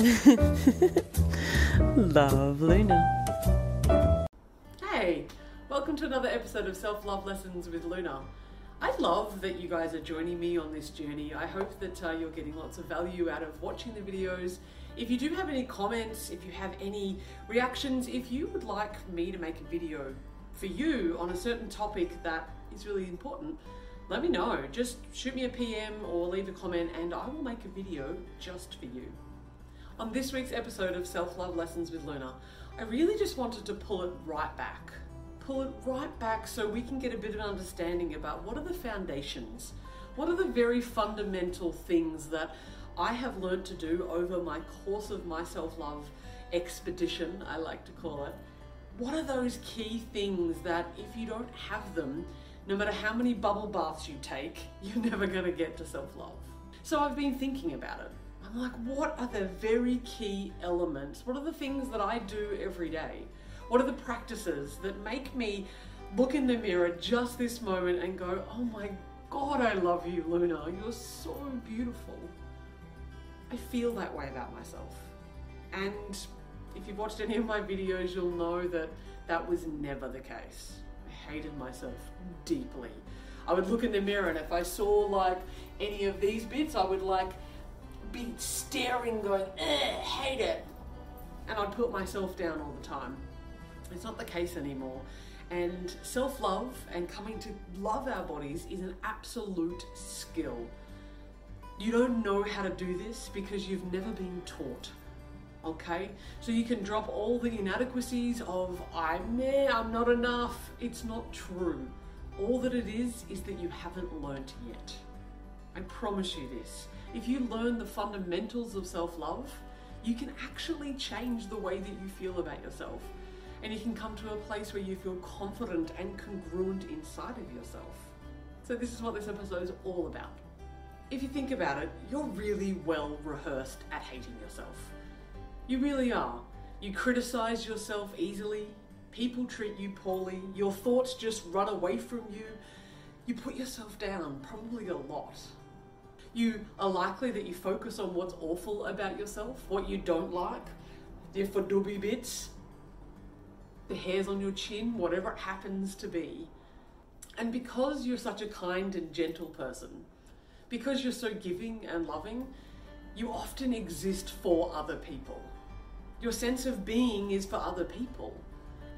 Love Luna. Hey, welcome to another episode of Self Love Lessons with Luna. I love that you guys are joining me on this journey. I hope that uh, you're getting lots of value out of watching the videos. If you do have any comments, if you have any reactions, if you would like me to make a video for you on a certain topic that is really important, let me know. Just shoot me a PM or leave a comment and I will make a video just for you. On this week's episode of Self Love Lessons with Luna, I really just wanted to pull it right back. Pull it right back so we can get a bit of understanding about what are the foundations, what are the very fundamental things that I have learned to do over my course of my self love expedition, I like to call it. What are those key things that if you don't have them, no matter how many bubble baths you take, you're never going to get to self love? So I've been thinking about it. I'm like, what are the very key elements? What are the things that I do every day? What are the practices that make me look in the mirror just this moment and go, oh my God, I love you, Luna. You're so beautiful. I feel that way about myself. And if you've watched any of my videos, you'll know that that was never the case. I hated myself deeply. I would look in the mirror and if I saw like any of these bits, I would like be staring, going, hate it. And I'd put myself down all the time. It's not the case anymore. And self love and coming to love our bodies is an absolute skill. You don't know how to do this because you've never been taught. Okay? So you can drop all the inadequacies of I'm there, I'm not enough. It's not true. All that it is is that you haven't learnt yet. I promise you this. If you learn the fundamentals of self love, you can actually change the way that you feel about yourself. And you can come to a place where you feel confident and congruent inside of yourself. So, this is what this episode is all about. If you think about it, you're really well rehearsed at hating yourself. You really are. You criticize yourself easily, people treat you poorly, your thoughts just run away from you, you put yourself down probably a lot. You are likely that you focus on what's awful about yourself, what you don't like, the fadooby bits, the hairs on your chin, whatever it happens to be. And because you're such a kind and gentle person, because you're so giving and loving, you often exist for other people. Your sense of being is for other people.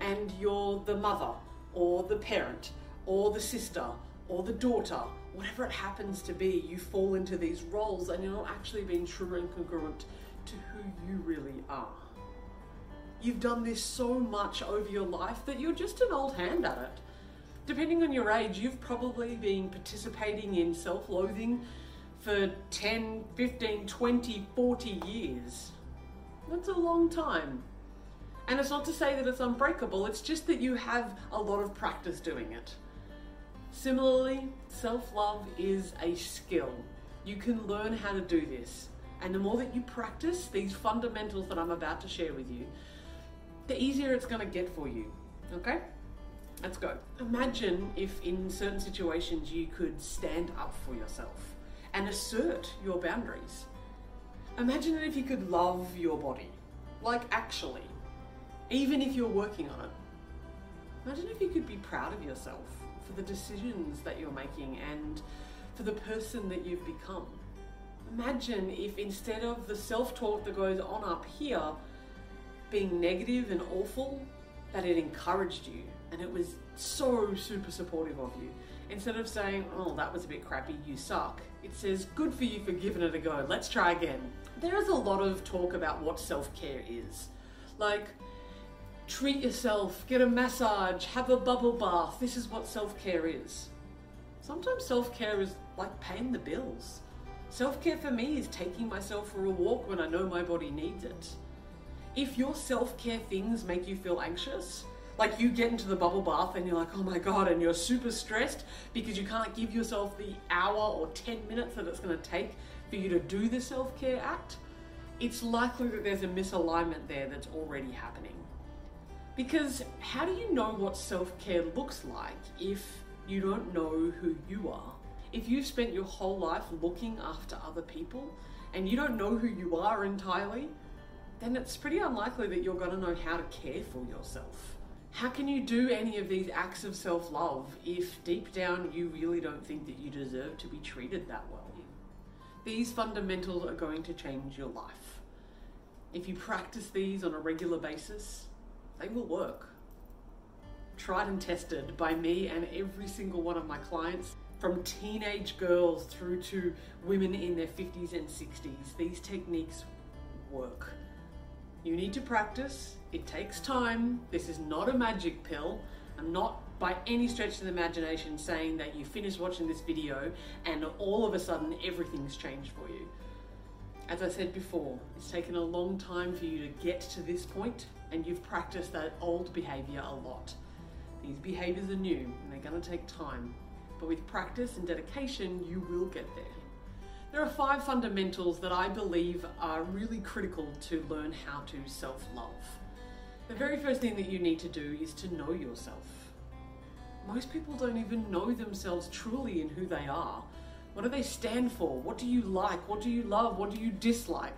And you're the mother, or the parent, or the sister, or the daughter, whatever it happens to be, you fall into these roles and you're not actually being true and congruent to who you really are. You've done this so much over your life that you're just an old hand at it. Depending on your age, you've probably been participating in self loathing for 10, 15, 20, 40 years. That's a long time. And it's not to say that it's unbreakable, it's just that you have a lot of practice doing it. Similarly, self love is a skill. You can learn how to do this. And the more that you practice these fundamentals that I'm about to share with you, the easier it's going to get for you. Okay? Let's go. Imagine if in certain situations you could stand up for yourself and assert your boundaries. Imagine if you could love your body, like actually, even if you're working on it. Imagine if you could be proud of yourself for the decisions that you're making and for the person that you've become. Imagine if instead of the self talk that goes on up here being negative and awful, that it encouraged you and it was so super supportive of you. Instead of saying, oh, that was a bit crappy, you suck, it says, good for you for giving it a go, let's try again. There is a lot of talk about what self care is. Like, treat yourself, get a massage, have a bubble bath. This is what self care is. Sometimes self care is like paying the bills. Self care for me is taking myself for a walk when I know my body needs it. If your self care things make you feel anxious, like you get into the bubble bath and you're like, oh my god, and you're super stressed because you can't give yourself the hour or 10 minutes that it's going to take for you to do the self care act, it's likely that there's a misalignment there that's already happening. Because how do you know what self care looks like if you don't know who you are? If you've spent your whole life looking after other people and you don't know who you are entirely, then it's pretty unlikely that you're going to know how to care for yourself. How can you do any of these acts of self love if deep down you really don't think that you deserve to be treated that well? These fundamentals are going to change your life. If you practice these on a regular basis, they will work. Tried and tested by me and every single one of my clients, from teenage girls through to women in their 50s and 60s, these techniques work. You need to practice, it takes time. This is not a magic pill. I'm not by any stretch of the imagination saying that you finish watching this video and all of a sudden everything's changed for you. As I said before, it's taken a long time for you to get to this point and you've practiced that old behavior a lot. These behaviors are new and they're going to take time, but with practice and dedication, you will get there. There are five fundamentals that I believe are really critical to learn how to self love. The very first thing that you need to do is to know yourself. Most people don't even know themselves truly in who they are. What do they stand for? What do you like? What do you love? What do you dislike?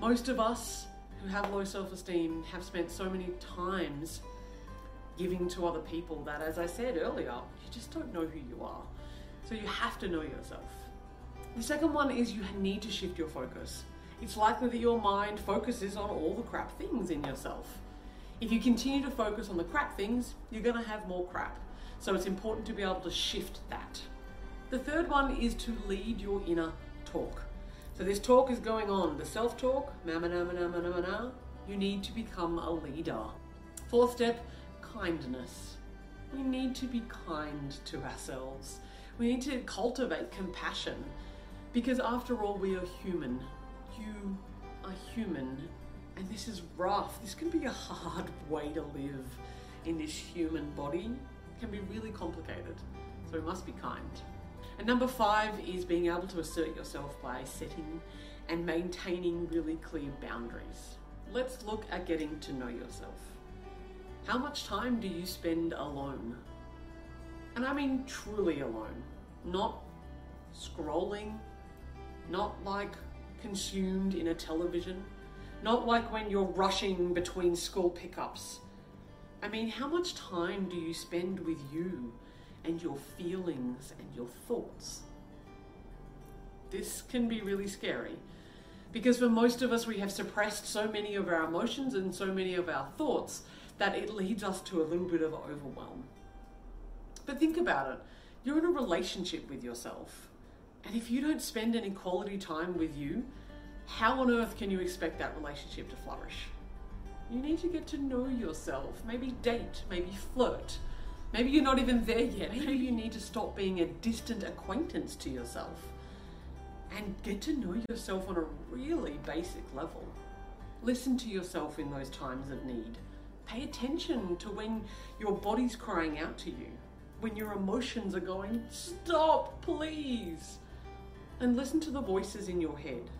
Most of us who have low self esteem have spent so many times giving to other people that, as I said earlier, you just don't know who you are. So you have to know yourself. The second one is you need to shift your focus. It's likely that your mind focuses on all the crap things in yourself. If you continue to focus on the crap things, you're going to have more crap. So it's important to be able to shift that. The third one is to lead your inner talk. So this talk is going on, the self-talk, you need to become a leader. Fourth step, kindness. We need to be kind to ourselves. We need to cultivate compassion because after all, we are human. You are human and this is rough. This can be a hard way to live in this human body. It can be really complicated. So we must be kind. And number five is being able to assert yourself by setting and maintaining really clear boundaries. Let's look at getting to know yourself. How much time do you spend alone? And I mean truly alone, not scrolling, not like consumed in a television, not like when you're rushing between school pickups. I mean, how much time do you spend with you and your feelings and your thoughts? This can be really scary because for most of us, we have suppressed so many of our emotions and so many of our thoughts that it leads us to a little bit of overwhelm. But think about it you're in a relationship with yourself, and if you don't spend any quality time with you, how on earth can you expect that relationship to flourish? You need to get to know yourself, maybe date, maybe flirt. Maybe you're not even there yet. Maybe you need to stop being a distant acquaintance to yourself and get to know yourself on a really basic level. Listen to yourself in those times of need. Pay attention to when your body's crying out to you, when your emotions are going, Stop, please! And listen to the voices in your head.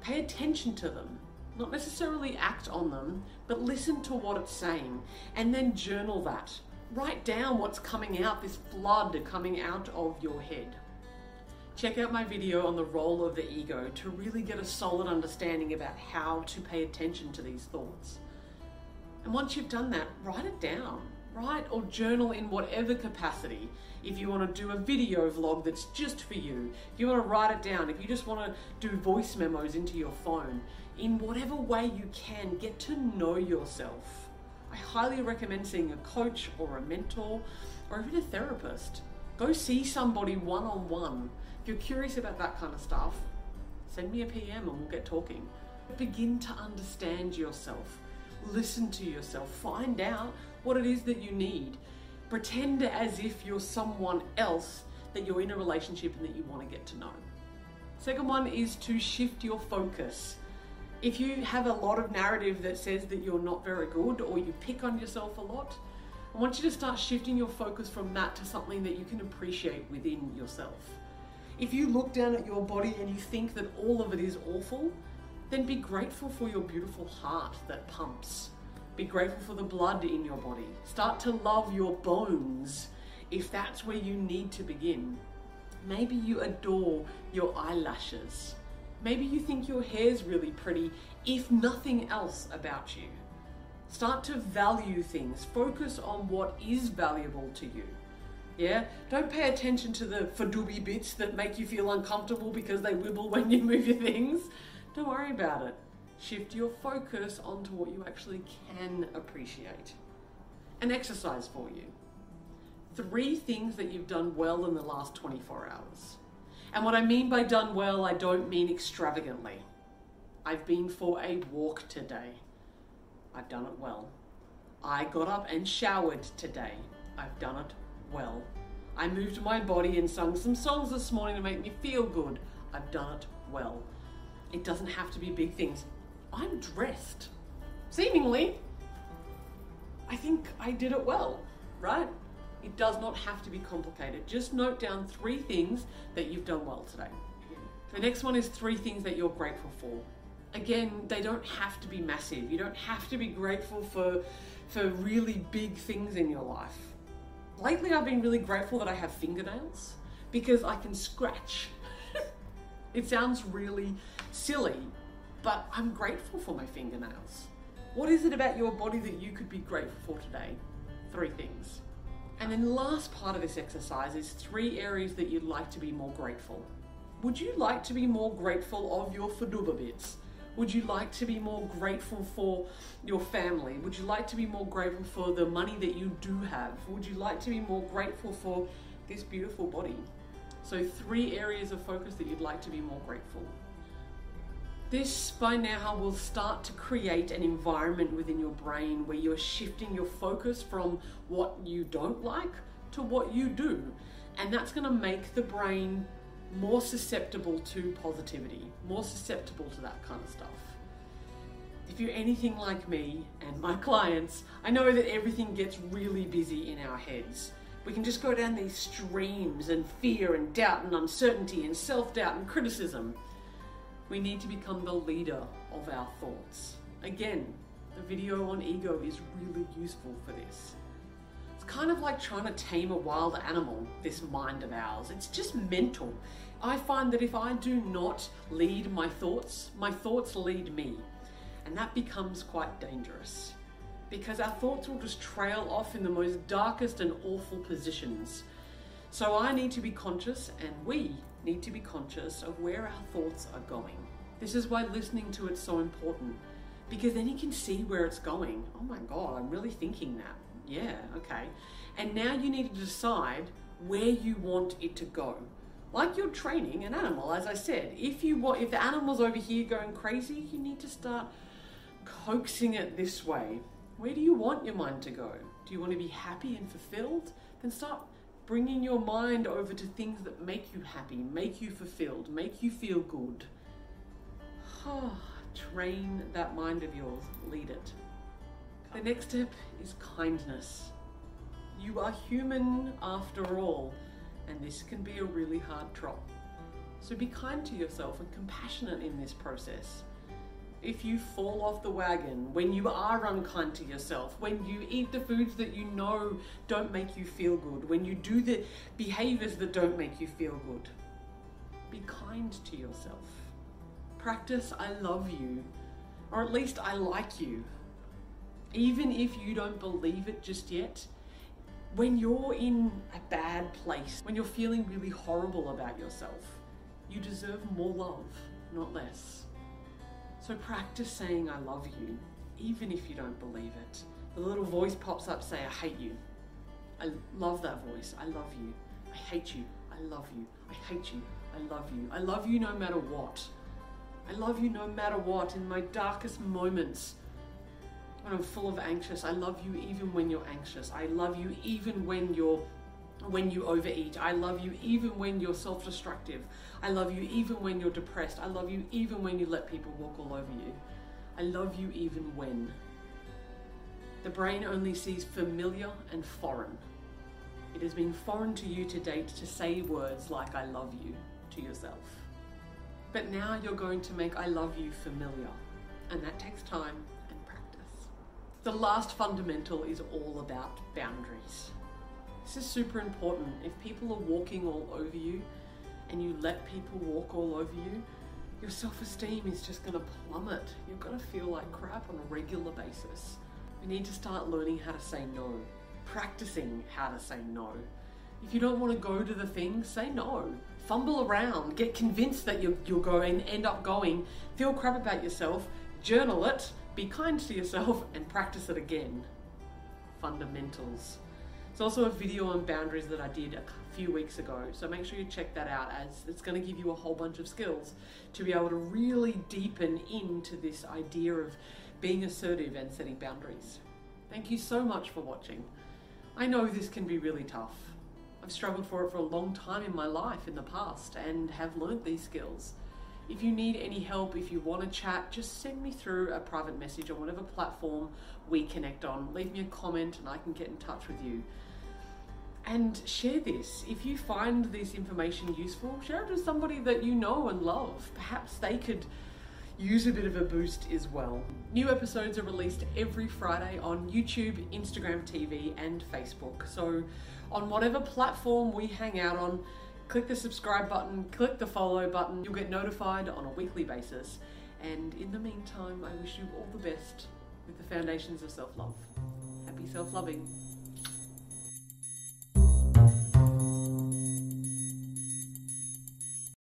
Pay attention to them. Not necessarily act on them, but listen to what it's saying and then journal that. Write down what's coming out, this flood coming out of your head. Check out my video on the role of the ego to really get a solid understanding about how to pay attention to these thoughts. And once you've done that, write it down. Write or journal in whatever capacity. If you want to do a video vlog that's just for you, if you want to write it down, if you just want to do voice memos into your phone, in whatever way you can, get to know yourself. I highly recommend seeing a coach or a mentor or even a therapist. Go see somebody one on one. If you're curious about that kind of stuff, send me a PM and we'll get talking. Begin to understand yourself. Listen to yourself. Find out what it is that you need. Pretend as if you're someone else that you're in a relationship and that you want to get to know. Second one is to shift your focus. If you have a lot of narrative that says that you're not very good or you pick on yourself a lot, I want you to start shifting your focus from that to something that you can appreciate within yourself. If you look down at your body and you think that all of it is awful, then be grateful for your beautiful heart that pumps. Be grateful for the blood in your body. Start to love your bones if that's where you need to begin. Maybe you adore your eyelashes. Maybe you think your hair's really pretty, if nothing else about you. Start to value things. Focus on what is valuable to you. Yeah? Don't pay attention to the fadubi bits that make you feel uncomfortable because they wibble when you move your things. Don't worry about it. Shift your focus onto what you actually can appreciate. An exercise for you. Three things that you've done well in the last 24 hours. And what I mean by done well, I don't mean extravagantly. I've been for a walk today. I've done it well. I got up and showered today. I've done it well. I moved my body and sung some songs this morning to make me feel good. I've done it well. It doesn't have to be big things. I'm dressed. Seemingly, I think I did it well, right? It does not have to be complicated. Just note down three things that you've done well today. The next one is three things that you're grateful for. Again, they don't have to be massive. You don't have to be grateful for for really big things in your life. Lately I've been really grateful that I have fingernails because I can scratch. it sounds really silly, but I'm grateful for my fingernails. What is it about your body that you could be grateful for today? Three things. And then the last part of this exercise is three areas that you'd like to be more grateful. Would you like to be more grateful of your faduba bits? Would you like to be more grateful for your family? Would you like to be more grateful for the money that you do have? Would you like to be more grateful for this beautiful body? So, three areas of focus that you'd like to be more grateful. This by now will start to create an environment within your brain where you're shifting your focus from what you don't like to what you do. And that's going to make the brain more susceptible to positivity, more susceptible to that kind of stuff. If you're anything like me and my clients, I know that everything gets really busy in our heads. We can just go down these streams and fear and doubt and uncertainty and self doubt and criticism. We need to become the leader of our thoughts. Again, the video on ego is really useful for this. It's kind of like trying to tame a wild animal, this mind of ours. It's just mental. I find that if I do not lead my thoughts, my thoughts lead me. And that becomes quite dangerous because our thoughts will just trail off in the most darkest and awful positions. So I need to be conscious, and we need to be conscious of where our thoughts are going. This is why listening to it's so important because then you can see where it's going. Oh my God, I'm really thinking that. Yeah, okay. And now you need to decide where you want it to go. Like you're training an animal, as I said. If you want, if the animal's over here going crazy, you need to start coaxing it this way. Where do you want your mind to go? Do you want to be happy and fulfilled? Then start bringing your mind over to things that make you happy, make you fulfilled, make you feel good. Ah, train that mind of yours, lead it. The next step is kindness. You are human after all, and this can be a really hard trot. So be kind to yourself and compassionate in this process. If you fall off the wagon, when you are unkind to yourself, when you eat the foods that you know don't make you feel good, when you do the behaviors that don't make you feel good, be kind to yourself. Practice I love you, or at least I like you. Even if you don't believe it just yet, when you're in a bad place, when you're feeling really horrible about yourself, you deserve more love, not less. So practice saying I love you, even if you don't believe it. The little voice pops up, say, I hate you. I love that voice. I love you. I hate you. I love you. I hate you. I love you. I love you no matter what. I love you no matter what. In my darkest moments, when I'm full of anxious, I love you even when you're anxious. I love you even when you're when you overeat. I love you even when you're self-destructive. I love you even when you're depressed. I love you even when you let people walk all over you. I love you even when. The brain only sees familiar and foreign. It has been foreign to you to date to say words like I love you to yourself. But now you're going to make I love you familiar, and that takes time and practice. The last fundamental is all about boundaries. This is super important. If people are walking all over you and you let people walk all over you, your self esteem is just going to plummet. You're going to feel like crap on a regular basis. We need to start learning how to say no, practicing how to say no. If you don't want to go to the thing, say no. Fumble around, get convinced that you're, you're going, end up going, feel crap about yourself, journal it, be kind to yourself, and practice it again. Fundamentals. It's also a video on boundaries that I did a few weeks ago, so make sure you check that out as it's going to give you a whole bunch of skills to be able to really deepen into this idea of being assertive and setting boundaries. Thank you so much for watching. I know this can be really tough. I've struggled for it for a long time in my life in the past and have learned these skills. If you need any help, if you want to chat, just send me through a private message on whatever platform we connect on. Leave me a comment and I can get in touch with you. And share this. If you find this information useful, share it with somebody that you know and love. Perhaps they could use a bit of a boost as well. New episodes are released every Friday on YouTube, Instagram TV, and Facebook. So, on whatever platform we hang out on, click the subscribe button, click the follow button. You'll get notified on a weekly basis. And in the meantime, I wish you all the best with the foundations of self love. Happy self loving.